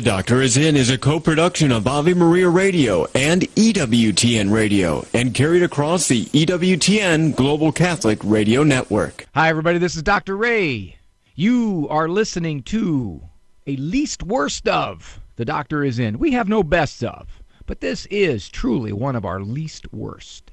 The Doctor is In is a co-production of Ave Maria Radio and EWTN Radio and carried across the EWTN Global Catholic Radio Network. Hi, everybody. This is Dr. Ray. You are listening to a least worst of The Doctor is In. We have no best of, but this is truly one of our least worst.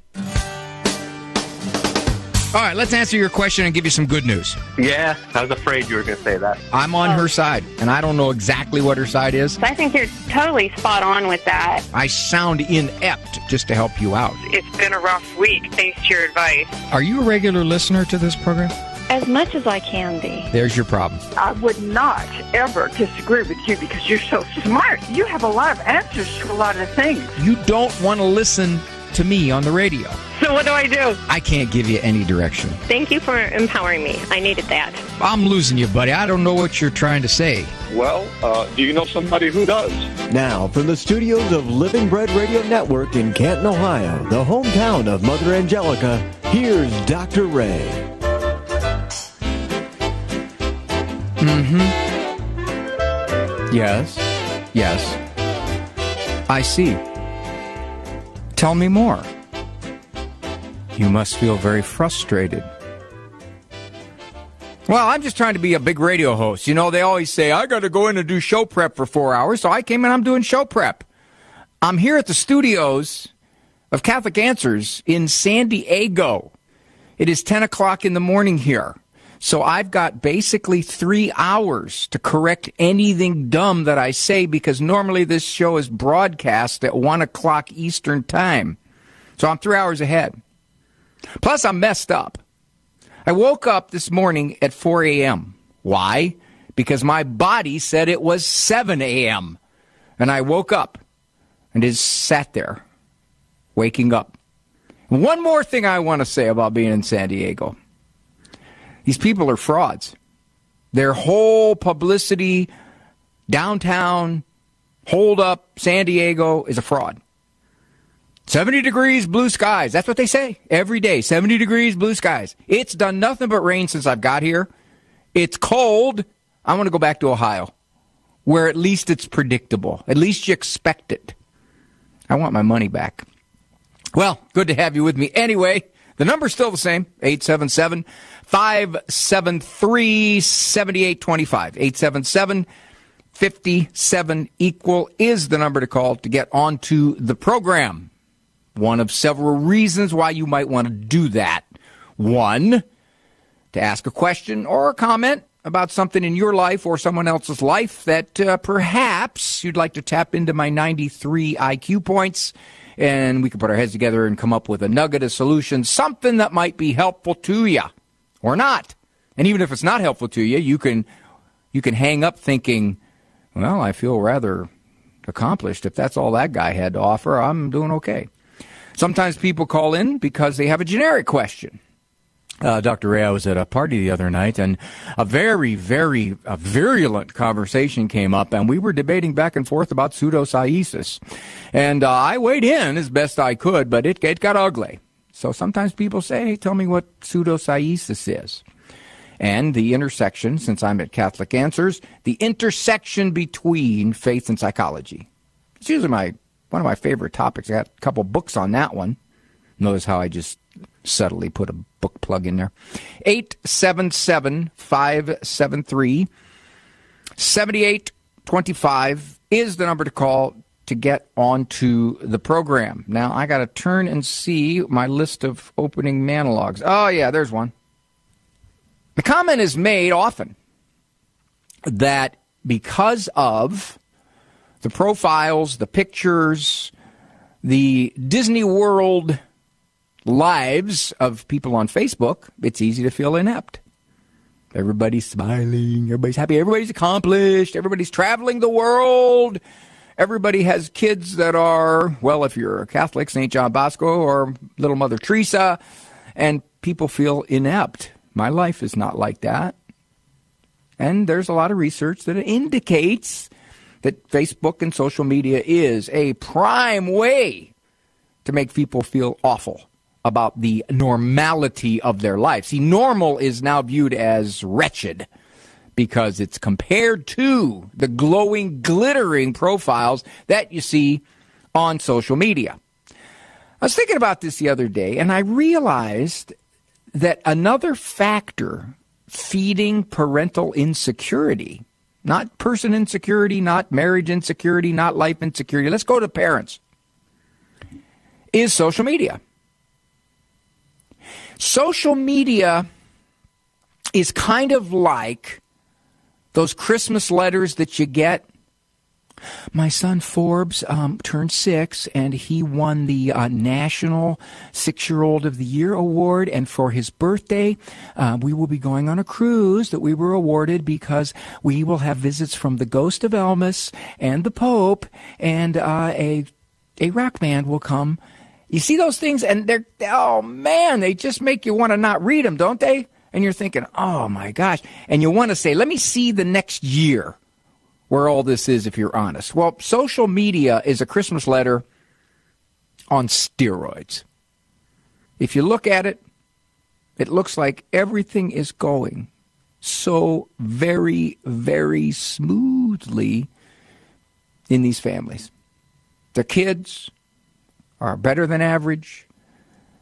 All right, let's answer your question and give you some good news. Yeah, I was afraid you were going to say that. I'm on her side, and I don't know exactly what her side is. I think you're totally spot on with that. I sound inept just to help you out. It's been a rough week, thanks to your advice. Are you a regular listener to this program? As much as I can be. There's your problem. I would not ever disagree with you because you're so smart. You have a lot of answers to a lot of things. You don't want to listen to me on the radio. So what do I do? I can't give you any direction. Thank you for empowering me. I needed that. I'm losing you, buddy. I don't know what you're trying to say. Well, uh, do you know somebody who does? Now, from the studios of Living Bread Radio Network in Canton, Ohio, the hometown of Mother Angelica, here's Dr. Ray. Mm-hmm. Yes. Yes. I see. Tell me more. You must feel very frustrated. Well, I'm just trying to be a big radio host. You know, they always say, I got to go in and do show prep for four hours. So I came in, I'm doing show prep. I'm here at the studios of Catholic Answers in San Diego. It is 10 o'clock in the morning here. So I've got basically three hours to correct anything dumb that I say because normally this show is broadcast at one o'clock Eastern time. So I'm three hours ahead. Plus, I'm messed up. I woke up this morning at 4 a.m. Why? Because my body said it was 7 a.m. And I woke up and just sat there, waking up. One more thing I want to say about being in San Diego. These people are frauds. Their whole publicity, downtown, hold up, San Diego is a fraud. 70 degrees, blue skies. That's what they say every day. 70 degrees, blue skies. It's done nothing but rain since I've got here. It's cold. I want to go back to Ohio, where at least it's predictable. At least you expect it. I want my money back. Well, good to have you with me. Anyway, the number's still the same 877 573 7825. 877 57 equal is the number to call to get onto the program. One of several reasons why you might want to do that. One, to ask a question or a comment about something in your life or someone else's life that uh, perhaps you'd like to tap into my 93 IQ points and we can put our heads together and come up with a nugget, a solution, something that might be helpful to you or not. And even if it's not helpful to you, you can you can hang up thinking, well, I feel rather accomplished. If that's all that guy had to offer, I'm doing okay. Sometimes people call in because they have a generic question. Uh, Dr. Ray, I was at a party the other night, and a very, very a virulent conversation came up, and we were debating back and forth about pseudosciences. And uh, I weighed in as best I could, but it, it got ugly. So sometimes people say, hey, tell me what pseudosciences is. And the intersection, since I'm at Catholic Answers, the intersection between faith and psychology. It's usually my one of my favorite topics. I got a couple books on that one. Notice how I just subtly put a book plug in there. 877 573 7825 is the number to call to get onto the program. Now, I got to turn and see my list of opening monologues. Oh, yeah, there's one. The comment is made often that because of the profiles, the pictures, the Disney World lives of people on Facebook, it's easy to feel inept. Everybody's smiling, everybody's happy, everybody's accomplished, everybody's traveling the world. Everybody has kids that are, well, if you're a Catholic, St. John Bosco or Little Mother Teresa, and people feel inept. My life is not like that. And there's a lot of research that indicates that Facebook and social media is a prime way to make people feel awful about the normality of their life. See, normal is now viewed as wretched. because it's compared to the glowing, glittering profiles that you see on social media. I was thinking about this the other day, and I realized that another factor feeding parental insecurity, not person insecurity, not marriage insecurity, not life insecurity, let's go to parents, is social media. Social media is kind of like those Christmas letters that you get. My son Forbes um, turned six, and he won the uh, National Six Year Old of the Year award. And for his birthday, uh, we will be going on a cruise that we were awarded because we will have visits from the Ghost of Elvis and the Pope, and uh, a a rock band will come. You see those things, and they're oh man, they just make you want to not read them, don't they? And you're thinking, oh my gosh. And you want to say, let me see the next year where all this is if you're honest. Well, social media is a Christmas letter on steroids. If you look at it, it looks like everything is going so very, very smoothly in these families. Their kids are better than average.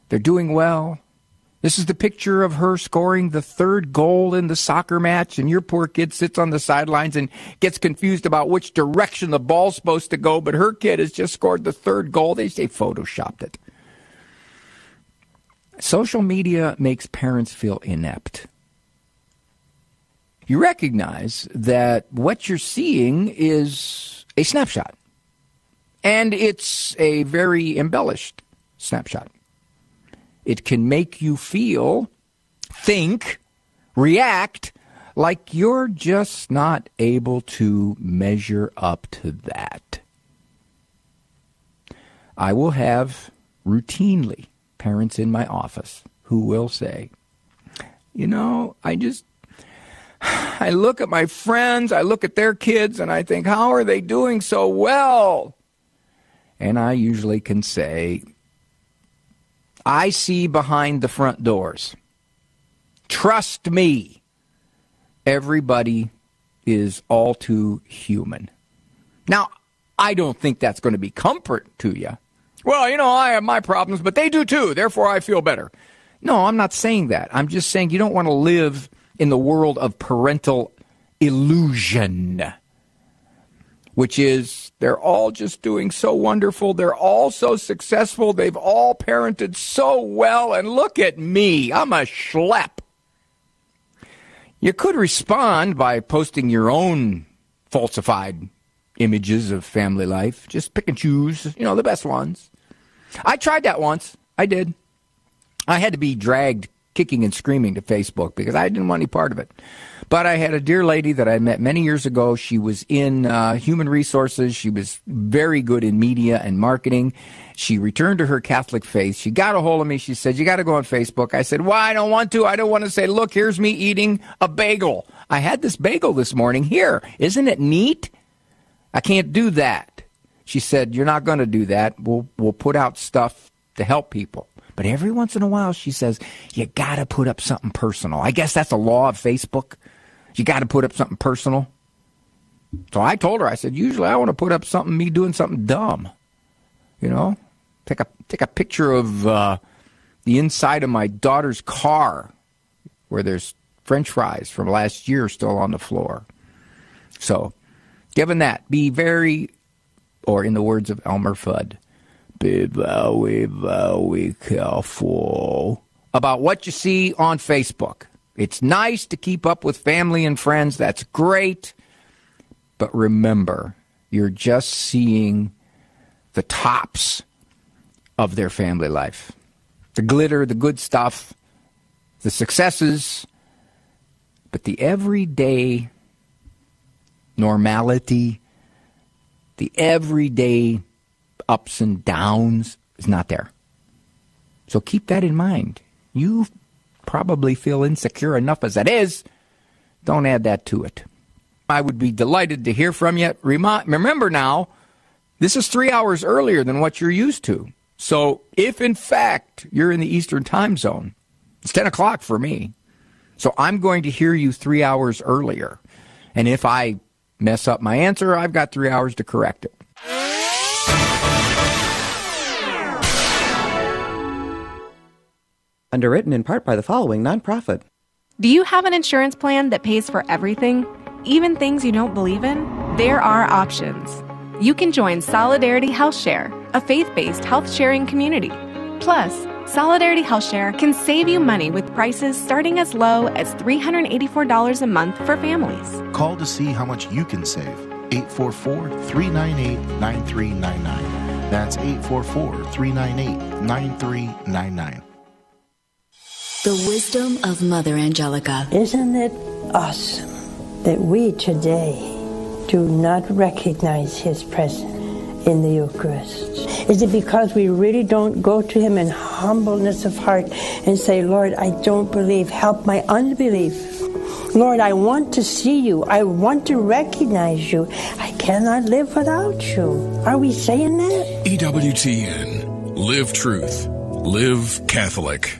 They're doing well. This is the picture of her scoring the third goal in the soccer match, and your poor kid sits on the sidelines and gets confused about which direction the ball's supposed to go, but her kid has just scored the third goal. They say photoshopped it. Social media makes parents feel inept. You recognize that what you're seeing is a snapshot, and it's a very embellished snapshot. It can make you feel, think, react like you're just not able to measure up to that. I will have routinely parents in my office who will say, you know, I just, I look at my friends, I look at their kids, and I think, how are they doing so well? And I usually can say, I see behind the front doors. Trust me, everybody is all too human. Now, I don't think that's going to be comfort to you. Well, you know, I have my problems, but they do too. Therefore, I feel better. No, I'm not saying that. I'm just saying you don't want to live in the world of parental illusion which is they're all just doing so wonderful. They're all so successful. They've all parented so well. And look at me. I'm a schlep. You could respond by posting your own falsified images of family life. Just pick and choose, you know, the best ones. I tried that once. I did. I had to be dragged kicking and screaming to Facebook because I didn't want any part of it. But I had a dear lady that I met many years ago. She was in uh, human resources. She was very good in media and marketing. She returned to her Catholic faith. She got a hold of me. She said, You got to go on Facebook. I said, Why? I don't want to. I don't want to say, Look, here's me eating a bagel. I had this bagel this morning. Here. Isn't it neat? I can't do that. She said, You're not going to do that. We'll, we'll put out stuff to help people. But every once in a while, she says, You got to put up something personal. I guess that's a law of Facebook. You got to put up something personal. So I told her, I said, usually I want to put up something me doing something dumb. You know, take a take a picture of uh, the inside of my daughter's car, where there's French fries from last year still on the floor. So, given that, be very, or in the words of Elmer Fudd, be very, very careful about what you see on Facebook. It's nice to keep up with family and friends. That's great. But remember, you're just seeing the tops of their family life the glitter, the good stuff, the successes. But the everyday normality, the everyday ups and downs is not there. So keep that in mind. You probably feel insecure enough as it is. Don't add that to it. I would be delighted to hear from you. remember now, this is three hours earlier than what you're used to. So if in fact you're in the Eastern time zone, it's 10 o'clock for me. So I'm going to hear you three hours earlier. And if I mess up my answer, I've got three hours to correct it. Underwritten in part by the following nonprofit. Do you have an insurance plan that pays for everything, even things you don't believe in? There are options. You can join Solidarity Health Share, a faith based health sharing community. Plus, Solidarity Health Share can save you money with prices starting as low as $384 a month for families. Call to see how much you can save. 844 398 9399. That's 844 398 9399. The wisdom of Mother Angelica. Isn't it awesome that we today do not recognize His presence in the Eucharist? Is it because we really don't go to Him in humbleness of heart and say, Lord, I don't believe, help my unbelief? Lord, I want to see you. I want to recognize you. I cannot live without you. Are we saying that? EWTN. Live truth. Live Catholic.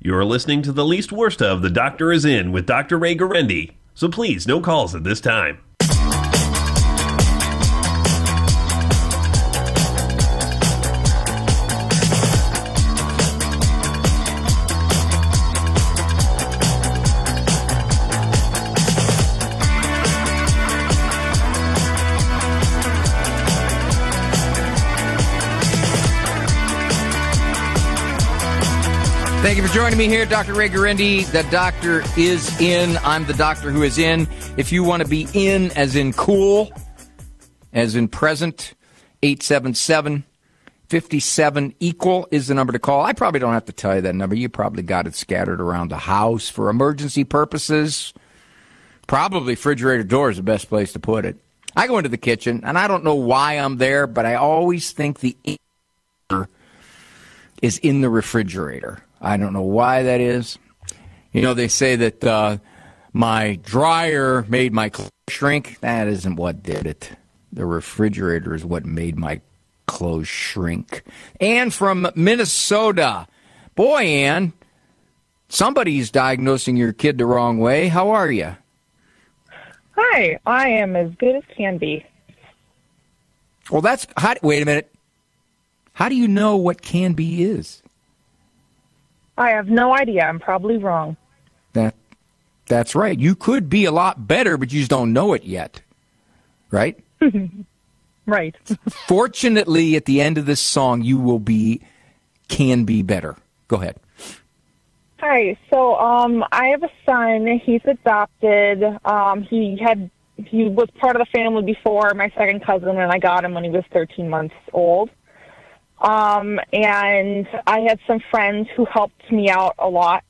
You're listening to the least worst of The Doctor is In with Dr. Ray Guarendi. So please, no calls at this time. Joining me here, Dr. Ray Guarendi. The doctor is in. I'm the doctor who is in. If you want to be in, as in cool, as in present, 877 57 equal is the number to call. I probably don't have to tell you that number. You probably got it scattered around the house for emergency purposes. Probably refrigerator door is the best place to put it. I go into the kitchen, and I don't know why I'm there, but I always think the is in the refrigerator. I don't know why that is. You know, they say that uh, my dryer made my clothes shrink. That isn't what did it. The refrigerator is what made my clothes shrink. Ann from Minnesota. Boy, Ann, somebody's diagnosing your kid the wrong way. How are you? Hi, I am as good as can be. Well, that's. How, wait a minute. How do you know what can be is? I have no idea. I'm probably wrong. That that's right. You could be a lot better, but you just don't know it yet. Right? right. Fortunately, at the end of this song, you will be can be better. Go ahead. Hi. So, um, I have a son. He's adopted. Um, he had he was part of the family before my second cousin, and I got him when he was 13 months old. Um, and I had some friends who helped me out a lot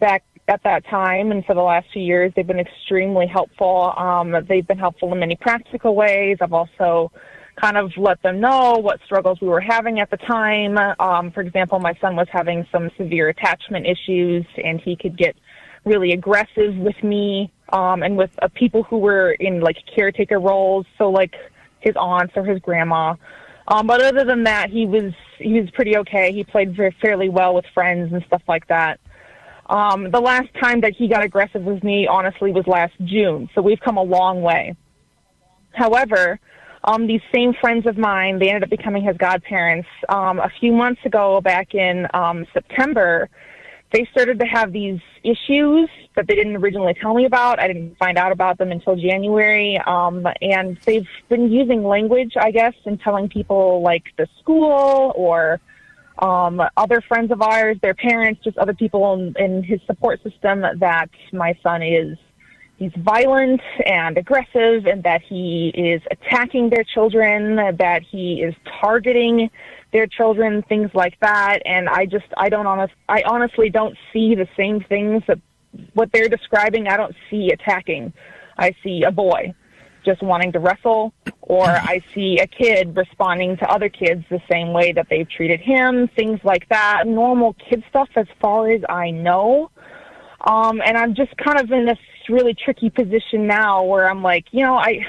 back at that time. And for the last few years, they've been extremely helpful. Um, they've been helpful in many practical ways. I've also kind of let them know what struggles we were having at the time. Um, for example, my son was having some severe attachment issues and he could get really aggressive with me um, and with uh, people who were in like caretaker roles. So like his aunts or his grandma. Um, but other than that, he was he was pretty okay. He played very fairly well with friends and stuff like that. Um, the last time that he got aggressive with me, honestly, was last June. So we've come a long way. However, um, these same friends of mine, they ended up becoming his godparents. Um, a few months ago, back in um, September, they started to have these issues that they didn't originally tell me about. I didn't find out about them until January. Um, and they've been using language, I guess, and telling people like the school or um, other friends of ours, their parents, just other people in, in his support system that my son is he's violent and aggressive and that he is attacking their children, that he is targeting their children, things like that. And I just, I don't honest, I honestly don't see the same things that what they're describing. I don't see attacking. I see a boy just wanting to wrestle, or I see a kid responding to other kids the same way that they've treated him, things like that. Normal kid stuff, as far as I know. Um, and I'm just kind of in this really tricky position now where I'm like, you know, I,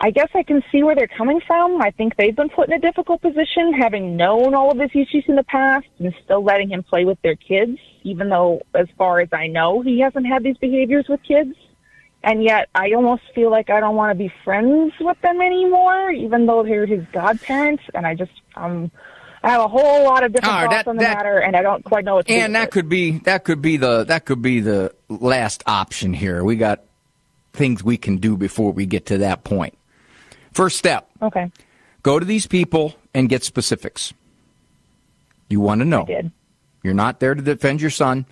I guess I can see where they're coming from. I think they've been put in a difficult position, having known all of his issues in the past and still letting him play with their kids, even though, as far as I know, he hasn't had these behaviors with kids. And yet, I almost feel like I don't want to be friends with them anymore, even though they're his godparents. And I just, um, I have a whole lot of different right, thoughts that- on the that- matter, and I don't quite know what to do. And that could be that could be the that could be the last option here. We got things we can do before we get to that point. First step, Okay. go to these people and get specifics. You want to know. You're not there to defend your son.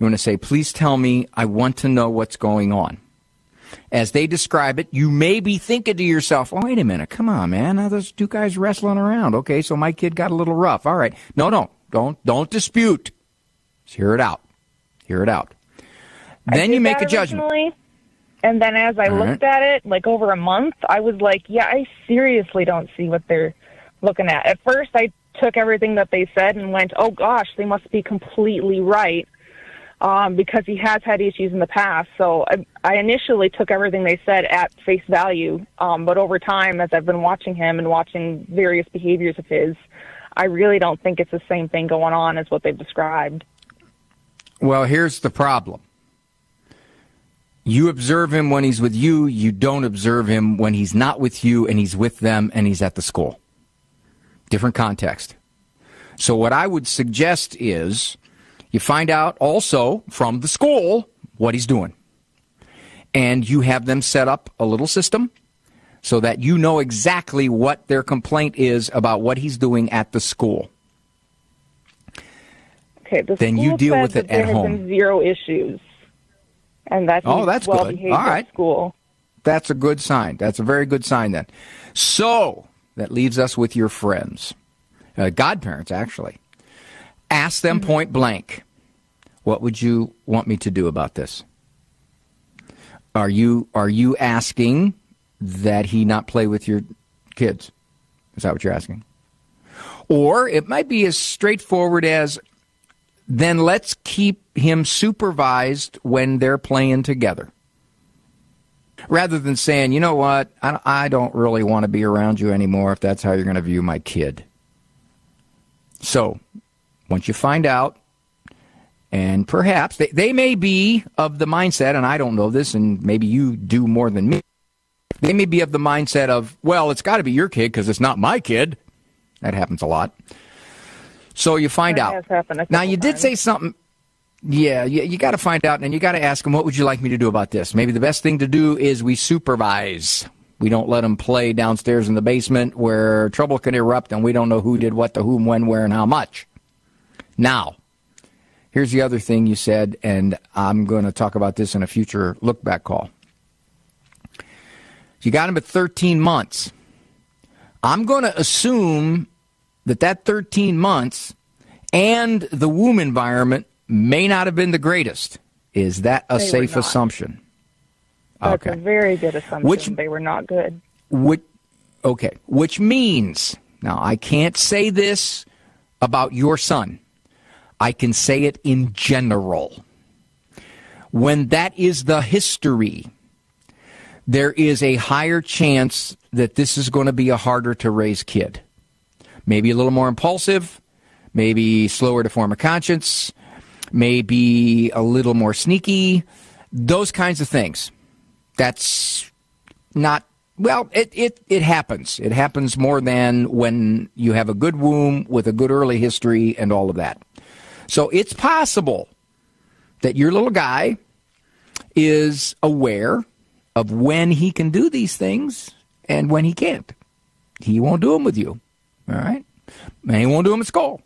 You want to say, please tell me, I want to know what's going on. As they describe it, you may be thinking to yourself, oh, wait a minute, come on, man. Now there's two guys wrestling around. Okay, so my kid got a little rough. All right. No, no, don't, don't dispute. Just hear it out. Hear it out. I Then you make a judgment. And then as I All looked right. at it, like over a month, I was like, yeah, I seriously don't see what they're looking at. At first, I took everything that they said and went, oh gosh, they must be completely right. Um, because he has had issues in the past. So I, I initially took everything they said at face value. Um, but over time, as I've been watching him and watching various behaviors of his, I really don't think it's the same thing going on as what they've described. Well, here's the problem. You observe him when he's with you, you don't observe him when he's not with you and he's with them and he's at the school. Different context. So, what I would suggest is you find out also from the school what he's doing. And you have them set up a little system so that you know exactly what their complaint is about what he's doing at the school. Okay, the Then you deal with it at home. Zero issues, and that Oh, that's well good. All right. school. That's a good sign. That's a very good sign then. So that leaves us with your friends, uh, godparents, actually. Ask them point blank, what would you want me to do about this? Are you are you asking that he not play with your kids? Is that what you're asking? Or it might be as straightforward as then let's keep him supervised when they're playing together rather than saying, you know what, I, don't really want to be around you anymore if that's how you're going to view my kid. So, once you find out, and perhaps they, they may be of the mindset, and I don't know this, and maybe you do more than me. They may be of the mindset of, well, it's got to be your kid because it's not my kid. That happens a lot. So you find That out. Now, you did times. say something. Yeah, you, you got to find out, and you got to ask them, what would you like me to do about this? Maybe the best thing to do is we supervise. We don't let them play downstairs in the basement where trouble can erupt and we don't know who did what to whom, when, where, and how much. Now, here's the other thing you said, and I'm going to talk about this in a future look back call. You got him at 13 months. I'm going to assume that that 13 months and the womb environment may not have been the greatest. Is that a They safe assumption? That's Okay. a very good assumption. Which- they were not good. Which, okay, which means now I can't say this about your son. I can say it in general. When that is the history, there is a higher chance that this is going to be a harder to raise kid. Maybe a little more impulsive, maybe slower to form a conscience, maybe a little more sneaky, those kinds of things. That's not well it, it it happens it happens more than when you have a good womb with a good early history and all of that So it's possible that your little guy is aware of when he can do these things and when he can't. He won't do them with you. All right? And he won't do them at school.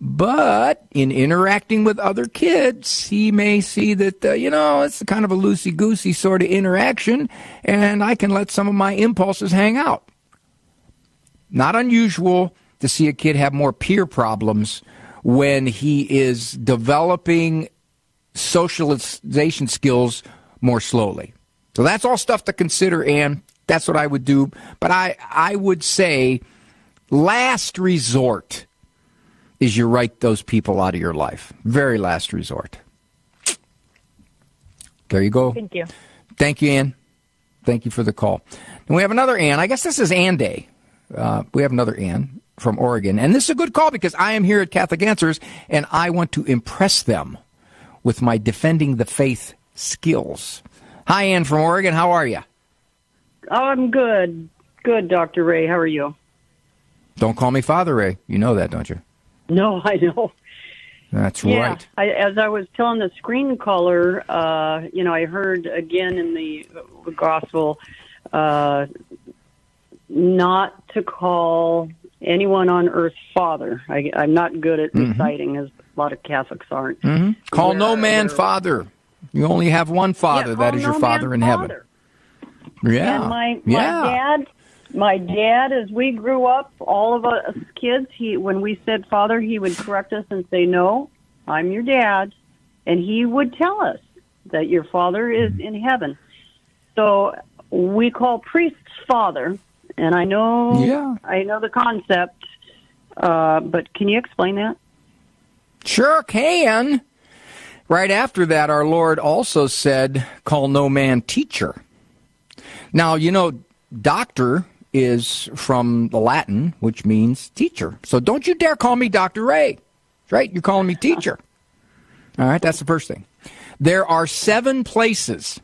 But in interacting with other kids, he may see that, uh, you know, it's kind of a loosey goosey sort of interaction, and I can let some of my impulses hang out. Not unusual to see a kid have more peer problems when he is developing socialization skills more slowly. So that's all stuff to consider, and that's what I would do. But I, I would say, last resort is you write those people out of your life. Very last resort. There you go. Thank you. Thank you, Ann. Thank you for the call. And we have another Ann. I guess this is Ann Day. Uh, we have another Ann from Oregon. And this is a good call because I am here at Catholic Answers and I want to impress them with my defending the faith skills. Hi, Ann from Oregon. How are you? Oh, I'm good. Good, Dr. Ray. How are you? Don't call me Father Ray. You know that, don't you? No, I know. That's yeah, right. I, as I was telling the screen caller, uh, you know, I heard again in the gospel uh, not to call anyone on earth father. I, I'm not good at Mhm. reciting, as a lot of Catholics aren't. hmm Call no man where- father. You only have one father. Yeah, that is your father in heaven. Yeah. And my yeah. my dad, my dad, as we grew up, all of us kids, he when we said father, he would correct us and say, "No, I'm your dad," and he would tell us that your father is in heaven. So we call priests father, and I know, Yeah. I know the concept. Uh, but can you explain that? Sure can. Right after that, our Lord also said, Call no man teacher. Now, you know, doctor is from the Latin, which means teacher. So don't you dare call me Dr. Ray. Right? You're calling me teacher. All right, that's the first thing. There are seven places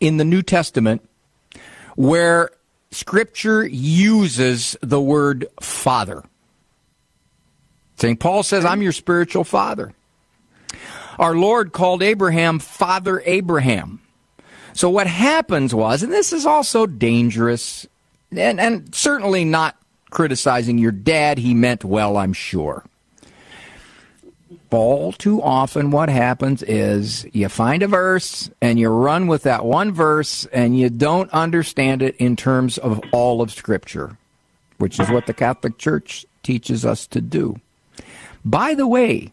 in the New Testament where Scripture uses the word father. St. Paul says, I'm your spiritual father. Our Lord called Abraham Father Abraham. So what happens was, and this is also dangerous, and, and certainly not criticizing your dad, he meant well, I'm sure. All too often, what happens is you find a verse and you run with that one verse and you don't understand it in terms of all of Scripture, which is what the Catholic Church teaches us to do. By the way,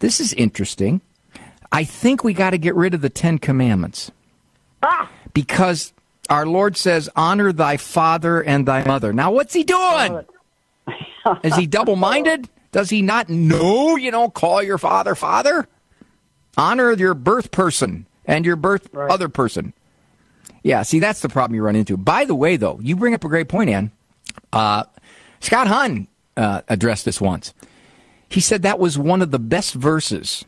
this is interesting. I think we got to get rid of the Ten Commandments. Ah! Because our Lord says, honor thy father and thy mother. Now, what's he doing? Is he double minded? Does he not know you don't call your father father? Honor your birth person and your birth other person. Yeah, see, that's the problem you run into. By the way, though, you bring up a great point, Ann. Uh, Scott Hahn uh, addressed this once. He said that was one of the best verses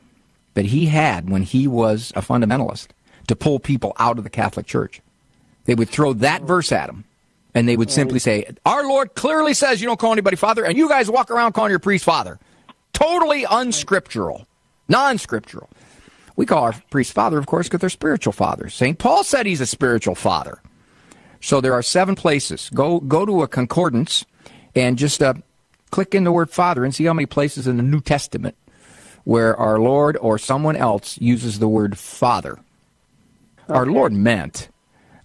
that he had when he was a fundamentalist to pull people out of the Catholic Church. They would throw that verse at him, and they would simply say, Our Lord clearly says you don't call anybody father, and you guys walk around calling your priest father. Totally unscriptural, non scriptural. We call our priest father, of course, because they're spiritual fathers. St. Paul said he's a spiritual father. So there are seven places. Go go to a concordance and just uh, click in the word father and see how many places in the New Testament where our Lord or someone else uses the word father. Our Lord meant,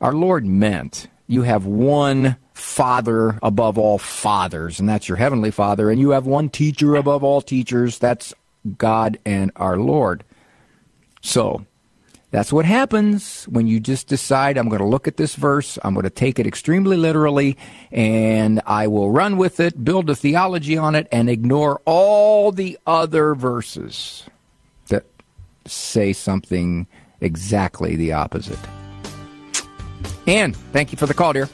our Lord meant you have one father above all fathers, and that's your heavenly father, and you have one teacher above all teachers, that's God and our Lord. So, that's what happens when you just decide, I'm going to look at this verse, I'm going to take it extremely literally, and I will run with it, build a theology on it, and ignore all the other verses that say something exactly the opposite. And thank you for the call, dear.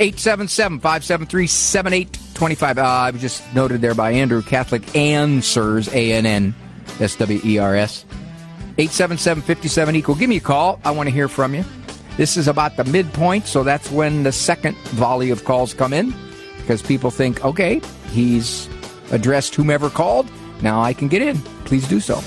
877 573 7825. Uh, I was just noted there by Andrew, Catholic Answers, A N N S W E R S. 877 57 equal. Give me a call. I want to hear from you. This is about the midpoint, so that's when the second volley of calls come in because people think, okay, he's addressed whomever called. Now I can get in. please do so.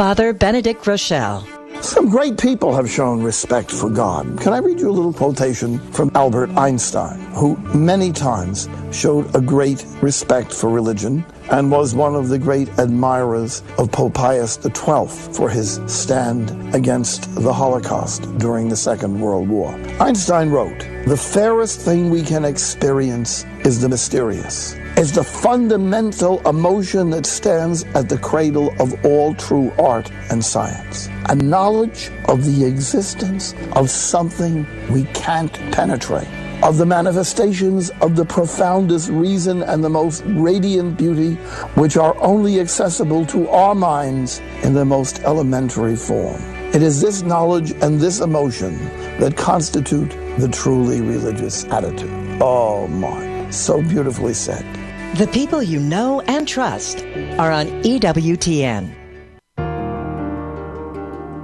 Father Benedict Groeschel. Some great people have shown respect for God. Can I read you a little quotation from Albert Einstein, who many times showed a great respect for religion and was one of the great admirers of Pope Pius XII for his stand against the Holocaust during the Second World War. Einstein wrote, The fairest thing we can experience is the mysterious is the fundamental emotion that stands at the cradle of all true art and science. A knowledge of the existence of something we can't penetrate, of the manifestations of the profoundest reason and the most radiant beauty, which are only accessible to our minds in the most elementary form. It is this knowledge and this emotion that constitute the truly religious attitude. Oh my, so beautifully said. The people you know and trust are on EWTN.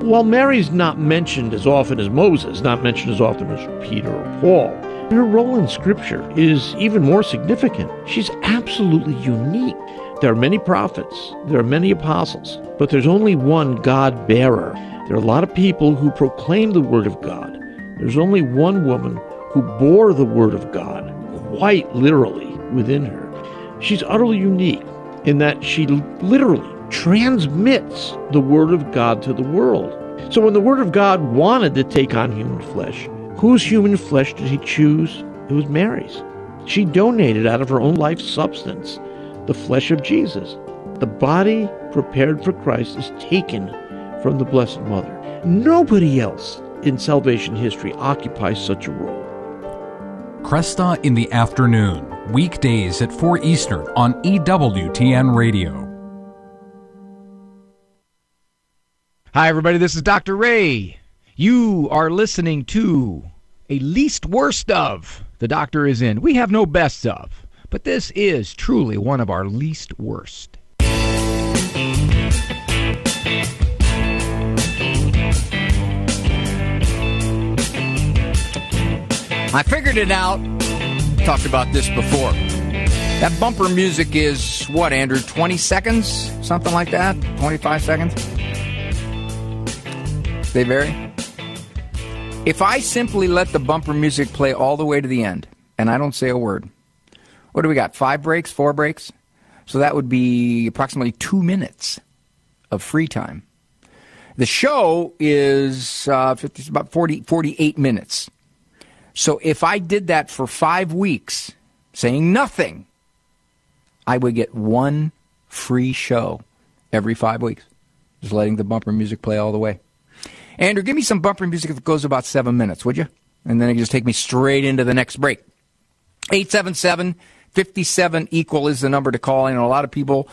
While Mary's not mentioned as often as Moses, not mentioned as often as Peter or Paul, her role in Scripture is even more significant. She's absolutely unique. There are many prophets, there are many apostles, but there's only one God bearer. There are a lot of people who proclaim the Word of God. There's only one woman who bore the Word of God quite literally within her. She's utterly unique in that she literally transmits the Word of God to the world. So when the Word of God wanted to take on human flesh, whose human flesh did he choose? It was Mary's. She donated out of her own life substance the flesh of Jesus. The body prepared for Christ is taken from the Blessed Mother. Nobody else in salvation history occupies such a role. Kresta in the afternoon, weekdays at 4 Eastern on EWTN Radio. Hi, everybody. This is Dr. Ray. You are listening to a least worst of. The doctor is in. We have no best of, but this is truly one of our least worst. I figured it out. Talked about this before. That bumper music is what, Andrew? 20 seconds? Something like that? 25 seconds? They vary. If I simply let the bumper music play all the way to the end and I don't say a word, what do we got? Five breaks? Four breaks? So that would be approximately two minutes of free time. The show is uh, it's about 40, 48 minutes. So if I did that for five weeks, saying nothing, I would get one free show every five weeks. Just letting the bumper music play all the way. Andrew, give me some bumper music that goes about seven minutes, would you? And then it just take me straight into the next break. 877 57 equal is the number to call in. A lot of people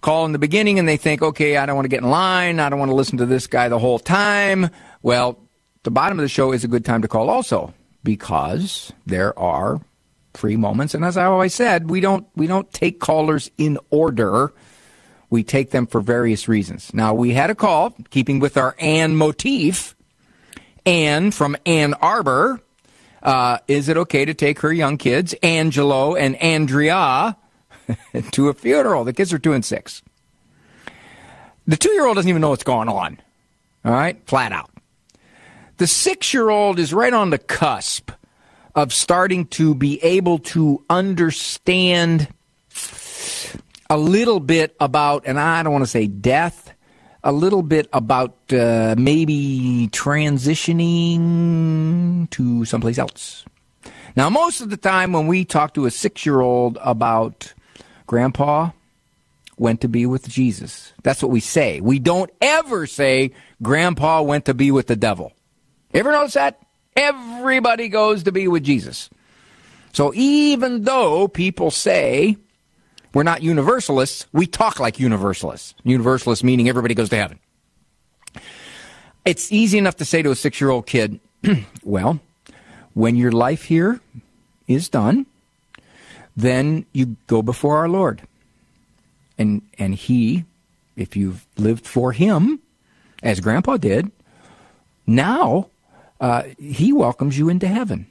call in the beginning and they think, okay, I don't want to get in line. I don't want to listen to this guy the whole time. Well, the bottom of the show is a good time to call also because there are free moments. And as I always said, we don't, we don't take callers in order. We take them for various reasons. Now, we had a call, keeping with our Ann motif. Ann from Ann Arbor. Uh, is it okay to take her young kids, Angelo and Andrea, to a funeral? The kids are two and six. The two year old doesn't even know what's going on. All right? Flat out. The six year old is right on the cusp of starting to be able to understand a little bit about, and I don't want to say death, a little bit about uh, maybe transitioning to someplace else. Now, most of the time when we talk to a six year old about grandpa went to be with Jesus, that's what we say. We don't ever say grandpa went to be with the devil. Ever notice that? Everybody goes to be with Jesus. So even though people say we're not universalists, we talk like universalists. Universalists meaning everybody goes to heaven. It's easy enough to say to a six year old kid, well, when your life here is done, then you go before our Lord. And, and He, if you've lived for Him, as Grandpa did, now uh, He welcomes you into heaven.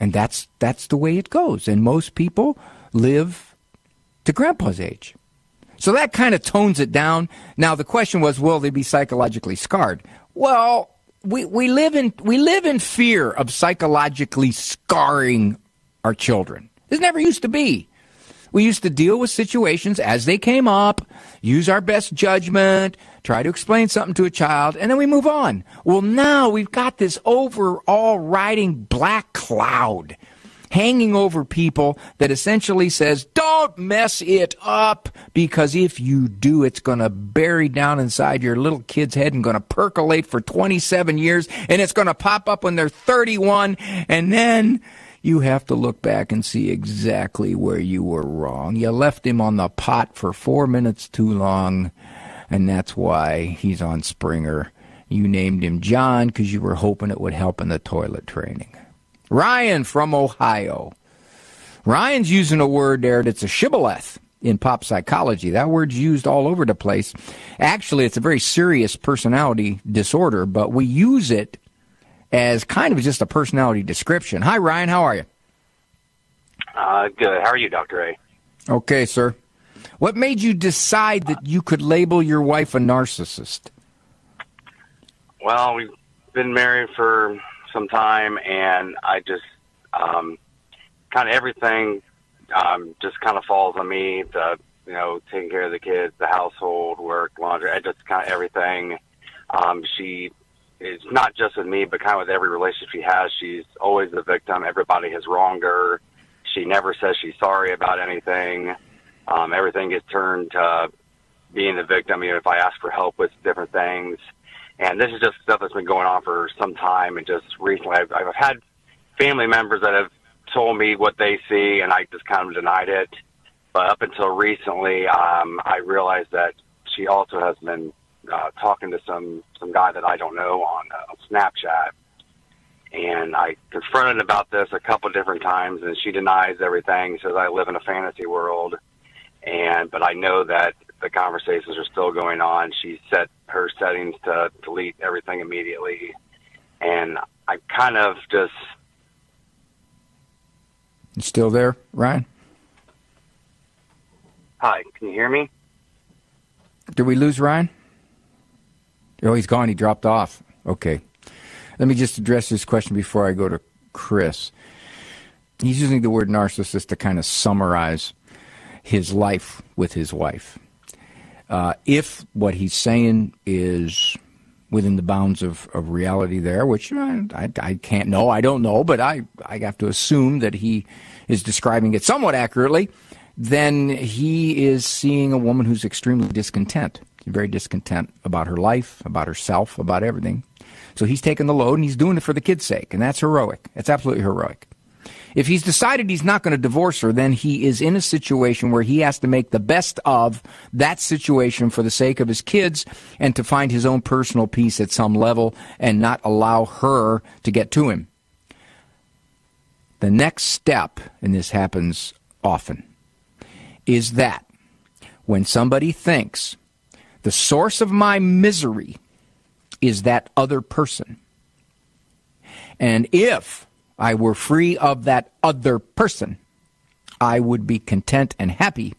And that's that's the way it goes. And most people live to grandpa's age. So that kind of tones it down. Now the question was, will they be psychologically scarred? Well, we, we live in we live in fear of psychologically scarring our children. This never used to be. We used to deal with situations as they came up, use our best judgment, try to explain something to a child, and then we move on. Well, now we've got this overall riding black cloud hanging over people that essentially says, don't mess it up, because if you do, it's going to bury down inside your little kid's head and going to percolate for 27 years, and it's going to pop up when they're 31, and then you have to look back and see exactly where you were wrong. You left him on the pot for four minutes too long, and that's why he's on Springer. You named him John because you were hoping it would help in the toilet training. Ryan from Ohio. Ryan's using a word there that's a shibboleth in pop psychology. That word's used all over the place. Actually, it's a very serious personality disorder, but we use it as kind of just a personality description. Hi, Ryan. How are you? Uh, good. How are you, Dr. A? Okay, sir. What made you decide that you could label your wife a narcissist? Well, we've been married for some time, and I just um, kind of everything um, just kind of falls on me. The you know taking care of the kids, the household, work, laundry, I just kind of everything. Um, she it's not just with me, but kind of with every relationship she has. She's always the victim. Everybody has wronged her. She never says she's sorry about anything. Um, everything gets turned to being the victim. You know, if I ask for help with different things, and this is just stuff that's been going on for some time. And just recently, I've, I've had family members that have told me what they see, and I just kind of denied it. But up until recently, um, I realized that she also has been uh, talking to some some guy that I don't know on uh, Snapchat, and I confronted about this a couple different times, and she denies everything. Says I live in a fantasy world, and but I know that the conversations are still going on. She set her settings to delete everything immediately, and I kind of just. You still there, Ryan? Hi, can you hear me? Did we lose Ryan? Oh, he's gone. He dropped off. Okay. Let me just address this question before I go to Chris. He's using the word narcissist to kind of summarize his life with his wife. Uh, if what he's saying is within the bounds of, of reality there, which I, I, I can't know, I don't know, but I, I have to assume that he is describing it somewhat accurately, then he is seeing a woman who's extremely discontent very discontent about her life, about herself, about everything. So he's taking the load and he's doing it for the kid's sake, and that's heroic. It's absolutely heroic. If he's decided he's not going to divorce her, then he is in a situation where he has to make the best of that situation for the sake of his kids and to find his own personal peace at some level and not allow her to get to him. The next step, and this happens often, is that when somebody thinks the source of my misery is that other person. And if I were free of that other person, I would be content and happy.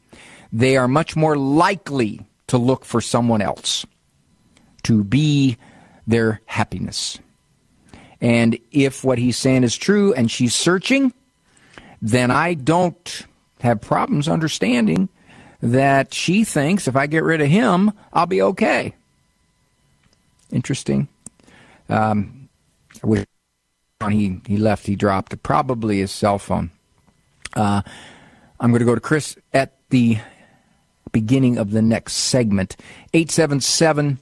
They are much more likely to look for someone else to be their happiness. And if what he's saying is true and she's searching, then I don't have problems understanding that she thinks if I get rid of him, I'll be okay. Interesting. Um, I wish he, he left, he dropped probably his cell phone. Uh, I'm going to go to Chris at the beginning of the next segment. 877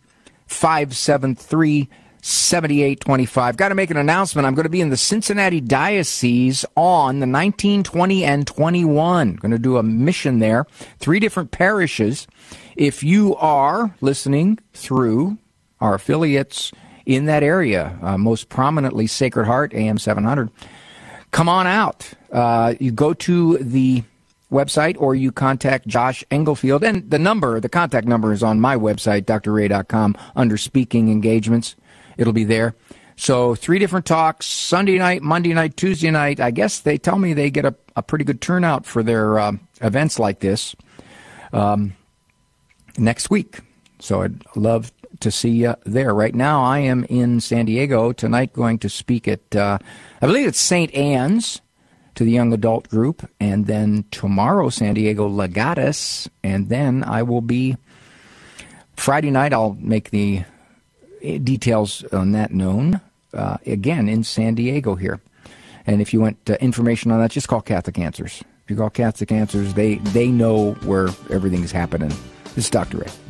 573 7825. Got to make an announcement. I'm going to be in the Cincinnati Diocese on the 19, 20, and 21. Going to do a mission there. Three different parishes. If you are listening through our affiliates in that area, uh, most prominently Sacred Heart, AM 700, come on out. Uh, you go to the website or you contact Josh Englefield. And the number, the contact number is on my website, drray.com, under speaking engagements. It'll be there. So three different talks: Sunday night, Monday night, Tuesday night. I guess they tell me they get a, a pretty good turnout for their uh, events like this um, next week. So I'd love to see you there. Right now, I am in San Diego tonight, going to speak at uh, I believe it's St. Anne's to the young adult group, and then tomorrow San Diego Legatus, and then I will be Friday night. I'll make the details on that known uh, again in San Diego here. And if you want uh, information on that, just call Catholic Answers. If you call Catholic Answers, they they know where everything's happening. This is Dr. Ray.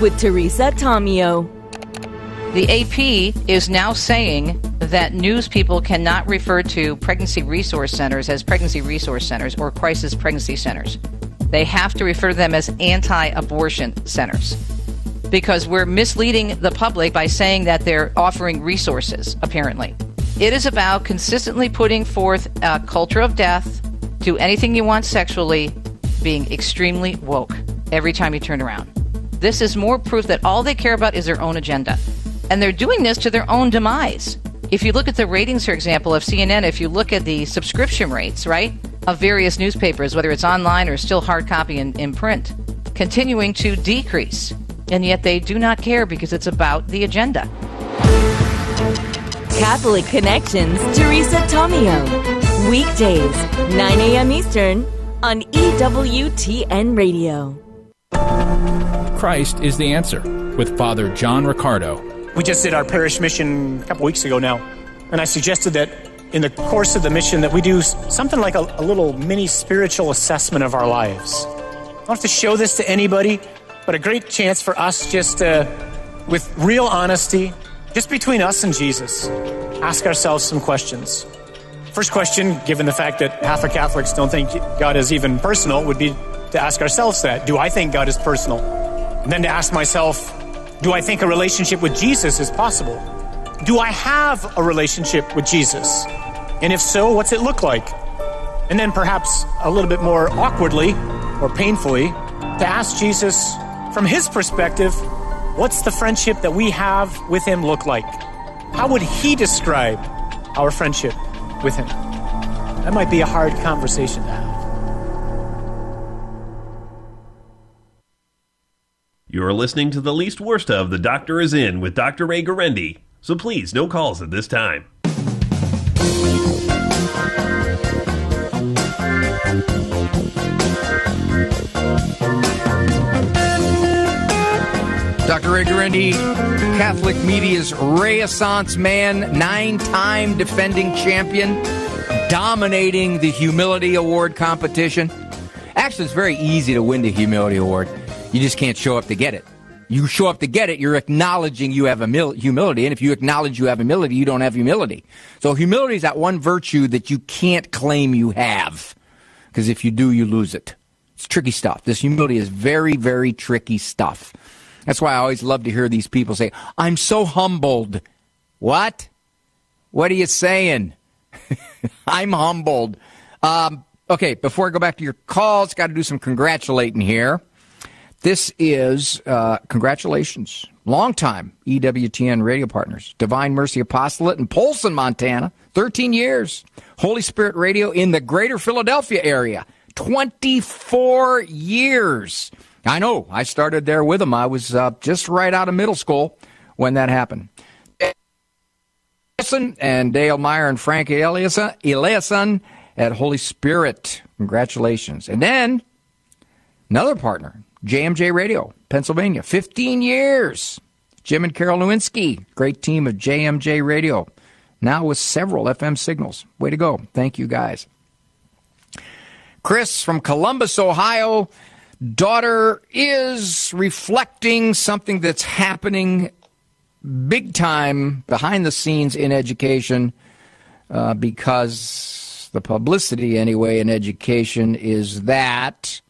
With Teresa Tomeo. The AP is now saying that news people cannot refer to pregnancy resource centers as pregnancy resource centers or crisis pregnancy centers. They have to refer to them as anti abortion centers because we're misleading the public by saying that they're offering resources, apparently. It is about consistently putting forth a culture of death, do anything you want sexually, being extremely woke every time you turn around. This is more proof that all they care about is their own agenda. And they're doing this to their own demise. If you look at the ratings, for example, of CNN, if you look at the subscription rates, right, of various newspapers, whether it's online or still hard copy in, in print, continuing to decrease. And yet they do not care because it's about the agenda. Catholic Connections, Teresa Tomeo. Weekdays, 9 a.m. Eastern on EWTN Radio. Christ is the answer with Father John Riccardo. We just did our parish mission a couple weeks ago now, and I suggested that in the course of the mission that we do something like a, a little mini spiritual assessment of our lives. I don't have to show this to anybody, but a great chance for us just to, with real honesty, just between us and Jesus, ask ourselves some questions. First question, given the fact that half of Catholics don't think God is even personal, would be to ask ourselves that Do I think God is personal? And then to ask myself, Do I think a relationship with Jesus is possible? Do I have a relationship with Jesus? And if so, what's it look like? And then perhaps a little bit more awkwardly or painfully, to ask Jesus from his perspective, what's the friendship that we have with him look like? How would he describe our friendship with him? That might be a hard conversation to have. You're listening to the least worst of The Doctor is In with Dr. Ray Guarendi. So please, no calls at this time. Dr. Ray Guarendi, Catholic media's renaissance man, nine time defending champion, dominating the Humility Award competition. Actually, it's very easy to win the Humility Award. You just can't show up to get it. You show up to get it, you're acknowledging you have humility. And if you acknowledge you have humility, you don't have humility. So humility is that one virtue that you can't claim you have. Because if you do, you lose it. It's tricky stuff. This humility is very, very tricky stuff. That's why I always love to hear these people say, I'm so humbled. What? What are you saying? I'm humbled. Um, okay, before I go back to your calls, got to do some congratulating here. This is uh, congratulations, longtime EWTN radio partners, Divine Mercy Apostolate in Polson, Montana, 13 years. Holy Spirit Radio in the greater Philadelphia area, 24 years. I know. I started there with them. I was uh, just right out of middle school when that happened. And Dale Meyer and Frank Eliasson at Holy Spirit. Congratulations. And then another partner, JMJ Radio, Pennsylvania, 15 years. Jim and Carol Nowinski, great team of JMJ Radio, now with several FM signals. Way to go. Thank you guys. Chris from Columbus, Ohio. daughter is reflecting something that's happening big time behind the scenes in education uh, because the publicity, anyway, in education is that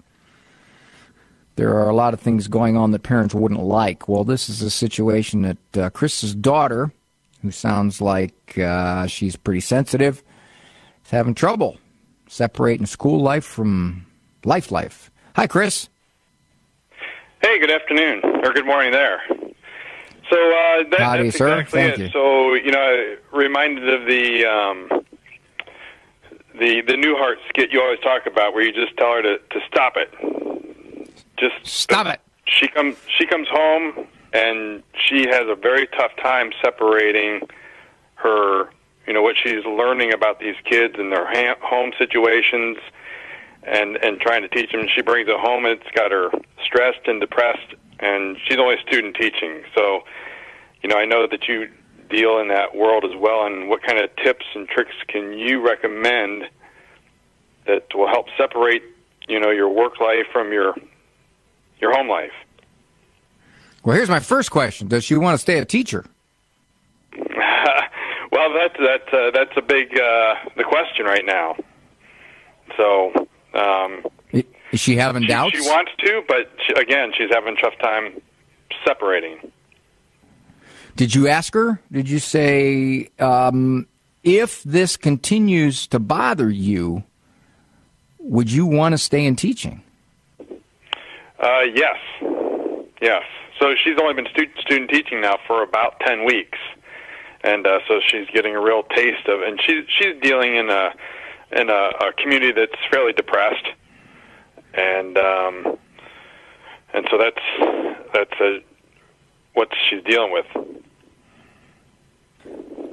there are a lot of things going on that parents wouldn't like. Well, this is a situation that uh, Chris's daughter, who sounds like uh, she's pretty sensitive, is having trouble separating school life from life life. Hi, Chris. Hey, good afternoon or good morning there. So uh, that, Howdy, that's sir. exactly Thank it. you. So you know, reminded of the um, the the Newhart skit you always talk about, where you just tell her to to stop it. Just stop it. She comes she comes home and she has a very tough time separating her, you know, what she's learning about these kids and their ha- home situations, and and trying to teach them. She brings it home and it's got her stressed and depressed, and she's only a student teaching. So, you know, I know that you deal in that world as well. And what kind of tips and tricks can you recommend that will help separate, you know, your work life from your your home life? Well, here's my first question Does she want to stay a teacher? well, that's that's uh, that's a big uh, the question right now. So. Um, Is she having she, doubts? She wants to, but she, again, she's having a tough time separating. Did you ask her? Did you say, um, if this continues to bother you, would you want to stay in teaching? Uh, yes, yes. So she's only been stu- student teaching now for about ten weeks, and uh, so she's getting a real taste of. And she's she's dealing in a in a, a community that's fairly depressed, and um, and so that's that's a, what she's dealing with.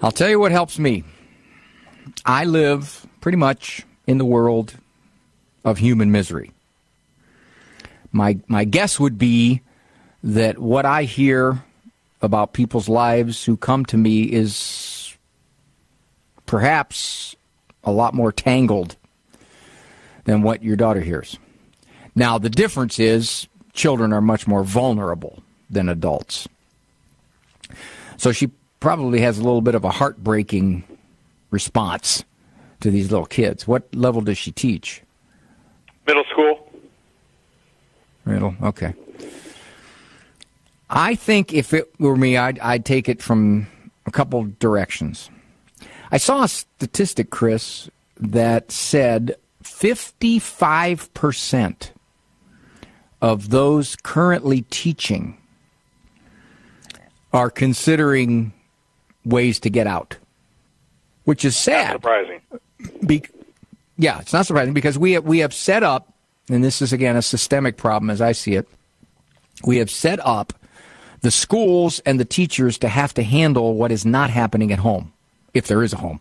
I'll tell you what helps me. I live pretty much in the world of human misery. My my guess would be that what I hear about people's lives who come to me is perhaps a lot more tangled than what your daughter hears. Now the difference is children are much more vulnerable than adults. So she probably has a little bit of a heartbreaking response to these little kids. What level does she teach? Middle school. Middle. Okay. I think if it were me, I'd, I'd take it from a couple directions. I saw a statistic, Chris, that said 55% of those currently teaching are considering ways to get out, which is sad. Surprising. Be- yeah, it's not surprising because we have, we have set up, and this is again a systemic problem as I see it. We have set up the schools and the teachers to have to handle what is not happening at home, if there is a home.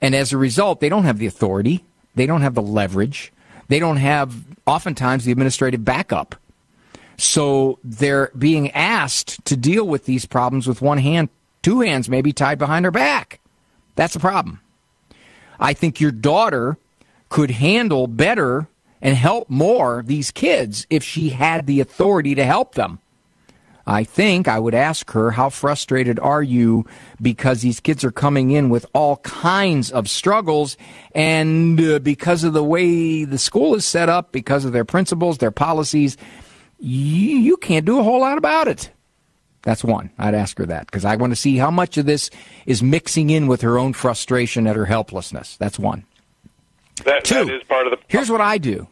And as a result, they don't have the authority, they don't have the leverage, they don't have oftentimes the administrative backup. So they're being asked to deal with these problems with one hand, two hands maybe tied behind her back. That's a problem. I think your daughter could handle better and help more these kids if she had the authority to help them. I think I would ask her, How frustrated are you because these kids are coming in with all kinds of struggles and uh, because of the way the school is set up, because of their principles, their policies, you, you can't do a whole lot about it. That's one. I'd ask her that because I want to see how much of this is mixing in with her own frustration at her helplessness. That's one. That, Two. that is part of the. Here's what I do.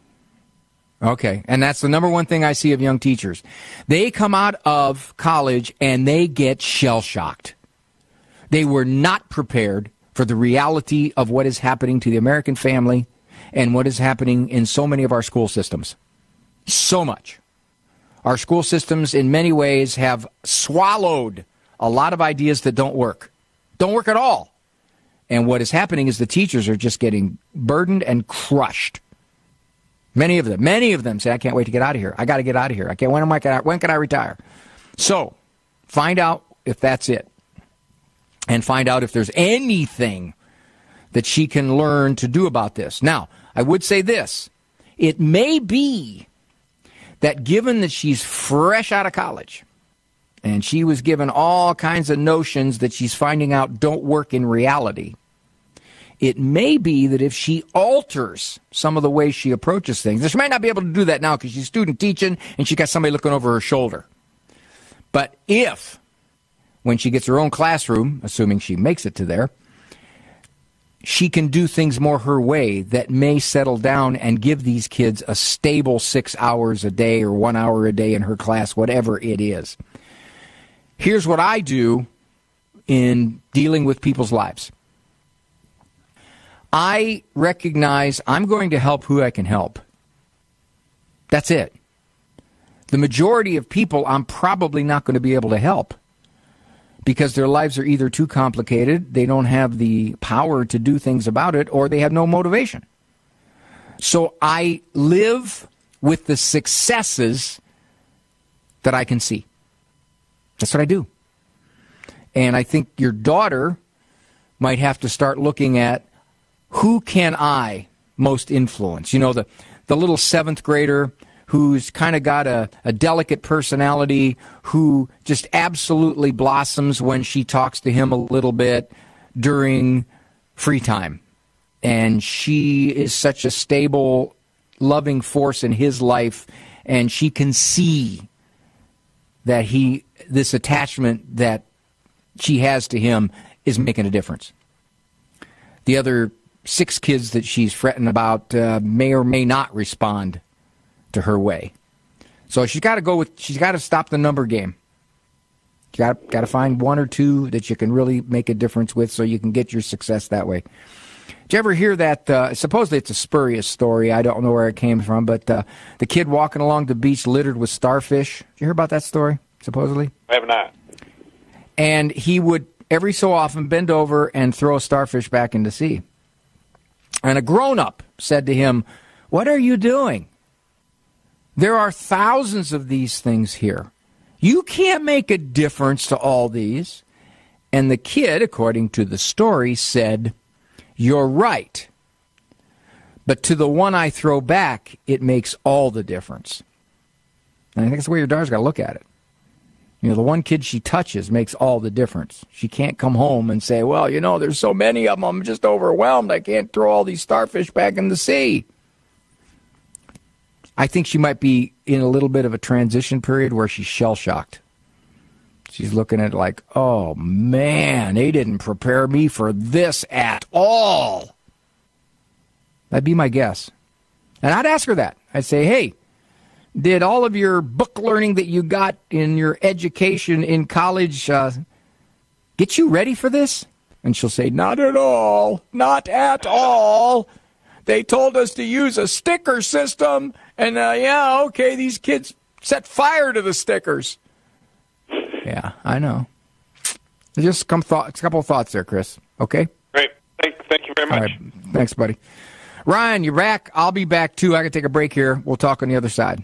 Okay, and that's the number one thing I see of young teachers. They come out of college and they get shell shocked. They were not prepared for the reality of what is happening to the American family and what is happening in so many of our school systems. So much. Our school systems, in many ways, have swallowed a lot of ideas that don't work. Don't work at all. And what is happening is the teachers are just getting burdened and crushed. Many of them, many of them say, I can't wait to get out of here. I got to get out of here. I can't, when am I, gonna when can I retire? So find out if that's it and find out if there's anything that she can learn to do about this. Now, I would say this. It may be that given that she's fresh out of college and she was given all kinds of notions that she's finding out don't work in reality, it may be that if she alters some of the way she approaches things, she might not be able to do that now because she's student teaching and she got somebody looking over her shoulder. But if, when she gets her own classroom, assuming she makes it to there, she can do things more her way that may settle down and give these kids a stable six hours a day or one hour a day in her class, whatever it is. Here's what I do in dealing with people's lives I recognize I'm going to help who I can help. That's it. The majority of people I'm probably not going to be able to help because their lives are either too complicated, they don't have the power to do things about it, or they have no motivation. So I live with the successes that I can see. That's what I do. And I think your daughter might have to start looking at who can I most influence? You know, the, the little seventh grader who's kind of got a, a delicate personality, who just absolutely blossoms when she talks to him a little bit during free time. And she is such a stable, loving force in his life, and she can see that he, this attachment that she has to him is making a difference. The other six kids that she's fretting about uh, may or may not respond to her way. So she's got to go with. She's got to stop the number game. You got got to find one or two that you can really make a difference with, so you can get your success that way. Did you ever hear that? Uh, supposedly it's a spurious story. I don't know where it came from, but uh, the kid walking along the beach littered with starfish. Did you hear about that story? Supposedly, I have not. And he would every so often bend over and throw a starfish back into sea. And a grown up said to him, "What are you doing?" There are thousands of these things here. You can't make a difference to all these. And the kid, according to the story, said, You're right. But to the one I throw back, it makes all the difference. And I think that's the way your daughter's got to look at it. You know, the one kid she touches makes all the difference. She can't come home and say, Well, you know, there's so many of them, I'm just overwhelmed. I can't throw all these starfish back in the sea. I think she might be in a little bit of a transition period where she's shell shocked. She's looking at it like, oh man, they didn't prepare me for this at all. That'd be my guess. And I'd ask her that. I'd say, hey, did all of your book learning that you got in your education in college uh, get you ready for this? And she'll say, not at all. Not at all. They told us to use a sticker system, and uh, yeah, okay, these kids set fire to the stickers. Yeah, I know. Just come thought, a couple of thoughts there, Chris. Okay. Great. Thank, thank you very much. Right. Thanks, buddy. Ryan, you're back. I'll be back too. I can take a break here. We'll talk on the other side.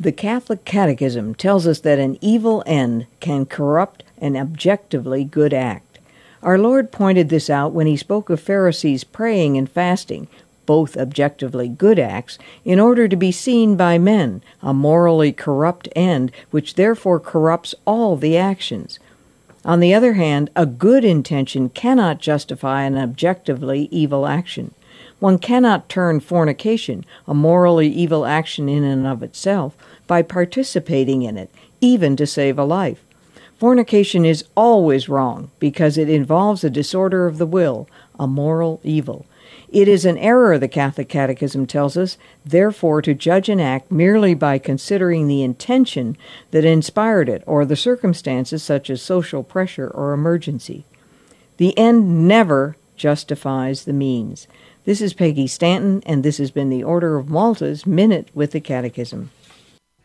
The Catholic Catechism tells us that an evil end can corrupt an objectively good act. Our Lord pointed this out when he spoke of Pharisees praying and fasting, both objectively good acts, in order to be seen by men, a morally corrupt end which therefore corrupts all the actions. On the other hand, a good intention cannot justify an objectively evil action. One cannot turn fornication, a morally evil action in and of itself, by participating in it, even to save a life. Fornication is always wrong because it involves a disorder of the will, a moral evil. It is an error, the Catholic Catechism tells us, therefore, to judge an act merely by considering the intention that inspired it or the circumstances such as social pressure or emergency. The end never justifies the means. This is Peggy Stanton, and this has been the Order of Malta's Minute with the Catechism.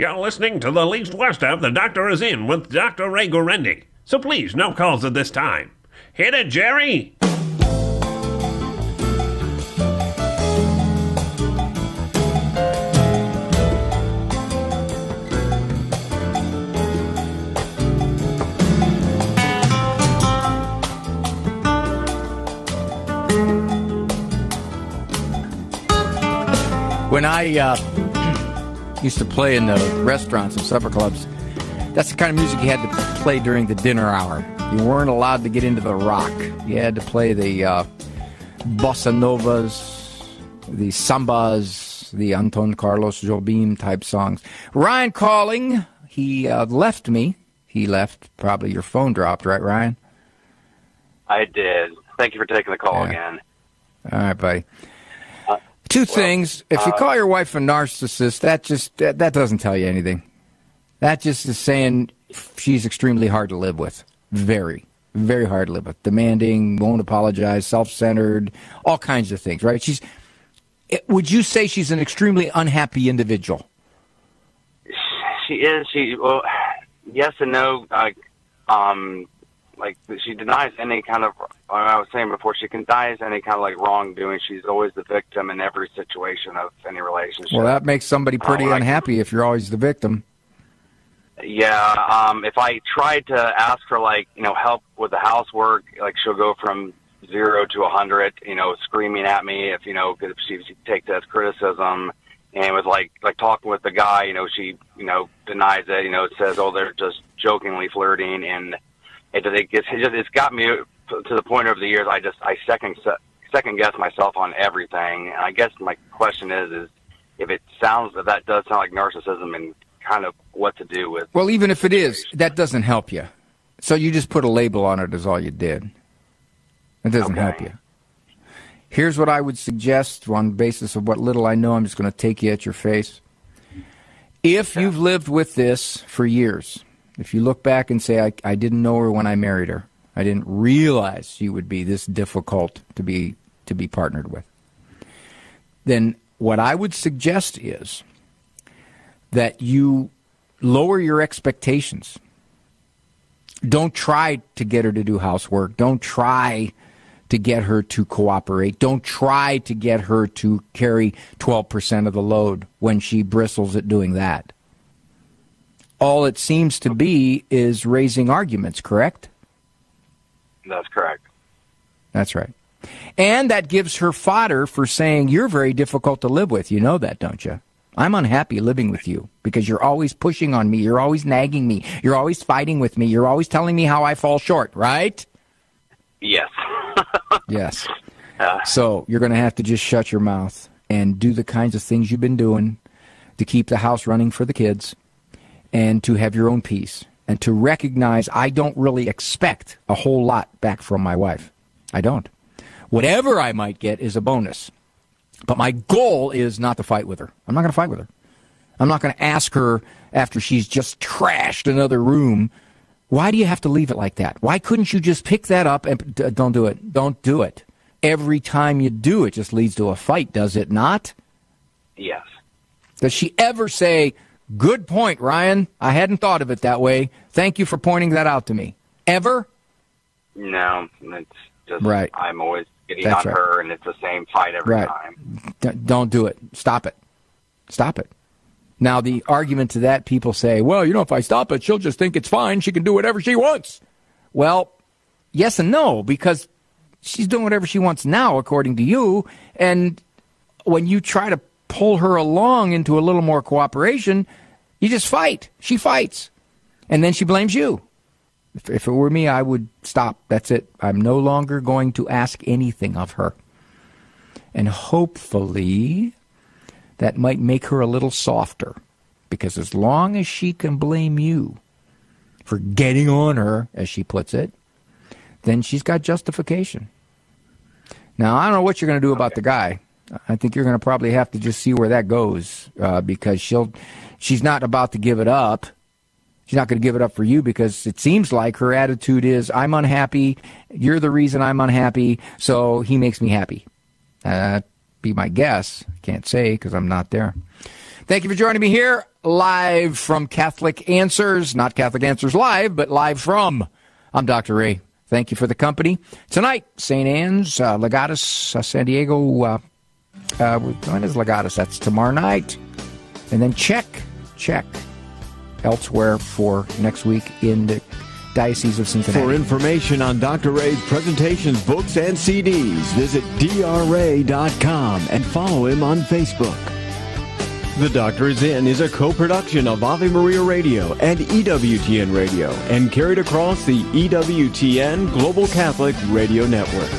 You're listening to the least worst of The Doctor is In with Dr. Ray Guarendi. So please, no calls at this time. Hit it, Jerry! When I uh, used to play in the restaurants and supper clubs, that's the kind of music you had to play during the dinner hour. You weren't allowed to get into the rock. You had to play the uh, bossa novas, the sambas, the Antonio Carlos Jobim type songs. Ryan calling. He uh, left me. He left. Probably your phone dropped, right, Ryan? I did. Thank you for taking the call Yeah. again. All right, buddy. Two things. If you uh, call your wife a narcissist, that just that, that doesn't tell you anything. That just is saying she's extremely hard to live with. Very, very hard to live with. Demanding, won't apologize, self-centered, all kinds of things. Right? She's. Would you say she's an extremely unhappy individual? She is. She well, yes and no. Like, um, like she denies any kind of. I was saying before, she denies any kind of like wrongdoing. She's always the victim in every situation of any relationship. Well, that makes somebody pretty Oh, I- unhappy if you're always the victim. Yeah, um, if I tried to ask for like you know help with the housework, like she'll go from zero to a hundred, you know, screaming at me if you know if she, she takes that as criticism, and with like like talking with the guy, you know, she you know denies it, you know, it says oh they're just jokingly flirting, and it it gets it just, it's got me to the point over the years I just I second, second guess myself on everything, and I guess my question is is if it sounds that that does sound like narcissism and kind of what to do with Well, even if it is, that doesn't help you. So you just put a label on it, is all you did. It doesn't help you. Here's what I would suggest on the basis of what little I know. I'm just going to take you at your face. If you've lived with this for years, if you look back and say, I, I didn't know her when I married her, I didn't realize she would be this difficult to be to be partnered with, then what I would suggest is that you lower your expectations. Don't try to get her to do housework. Don't try to get her to cooperate. Don't try to get her to carry 12% of the load when she bristles at doing that. All it seems to be is raising arguments, correct? That's correct. That's right. And that gives her fodder for saying, You're very difficult to live with. You know that, don't you? I'm unhappy living with you because you're always pushing on me. You're always nagging me. You're always fighting with me. You're always telling me how I fall short, right? Yes. Yes. So you're going to have to just shut your mouth and do the kinds of things you've been doing to keep the house running for the kids and to have your own peace and to recognize I don't really expect a whole lot back from my wife. I don't. Whatever I might get is a bonus. But my goal is not to fight with her. I'm not going to fight with her. I'm not going to ask her after she's just trashed another room. Why do you have to leave it like that? Why couldn't you just pick that up and d- don't do it? Don't do it. Every time you do it just leads to a fight, does it not? Yes. Does she ever say, Good point, Ryan. I hadn't thought of it that way. Thank you for pointing that out to me. Ever? No, it's just Right. I'm always getting That's on right. her, and it's the same fight every Right. time. D- don't do it. Stop it. Stop it. Now, the argument to that, people say, well, you know, if I stop it, she'll just think it's fine. She can do whatever she wants. Well, yes and no, because she's doing whatever she wants now, according to you. And when you try to pull her along into a little more cooperation, you just fight. She fights. And then she blames you. If, if it were me, I would stop. That's it. I'm no longer going to ask anything of her. And hopefully, that might make her a little softer. Because as long as she can blame you for getting on her, as she puts it, then she's got justification. Now, I don't know what you're going to do about the guy. I think you're going to probably have to just see where that goes uh, because she'll, she's not about to give it up. She's not going to give it up for you because it seems like her attitude is, I'm unhappy. You're the reason I'm unhappy. So he makes me happy. Uh, be my guess. Can't say because I'm not there. Thank you for joining me here live from Catholic Answers, not Catholic Answers Live, but live from. I'm Dr. Ray. Thank you for the company. Tonight, St. Anne's, uh, Legatus, uh, San Diego. Uh, when is Legatus? That's tomorrow night. And then check, check elsewhere for next week in the Diocese of Cincinnati. For information on Dr. Ray's presentations, books, and CDs, visit drray.com and follow him on Facebook. The Doctor is In is a co-production of Ave Maria Radio and EWTN Radio and carried across the EWTN Global Catholic Radio Network.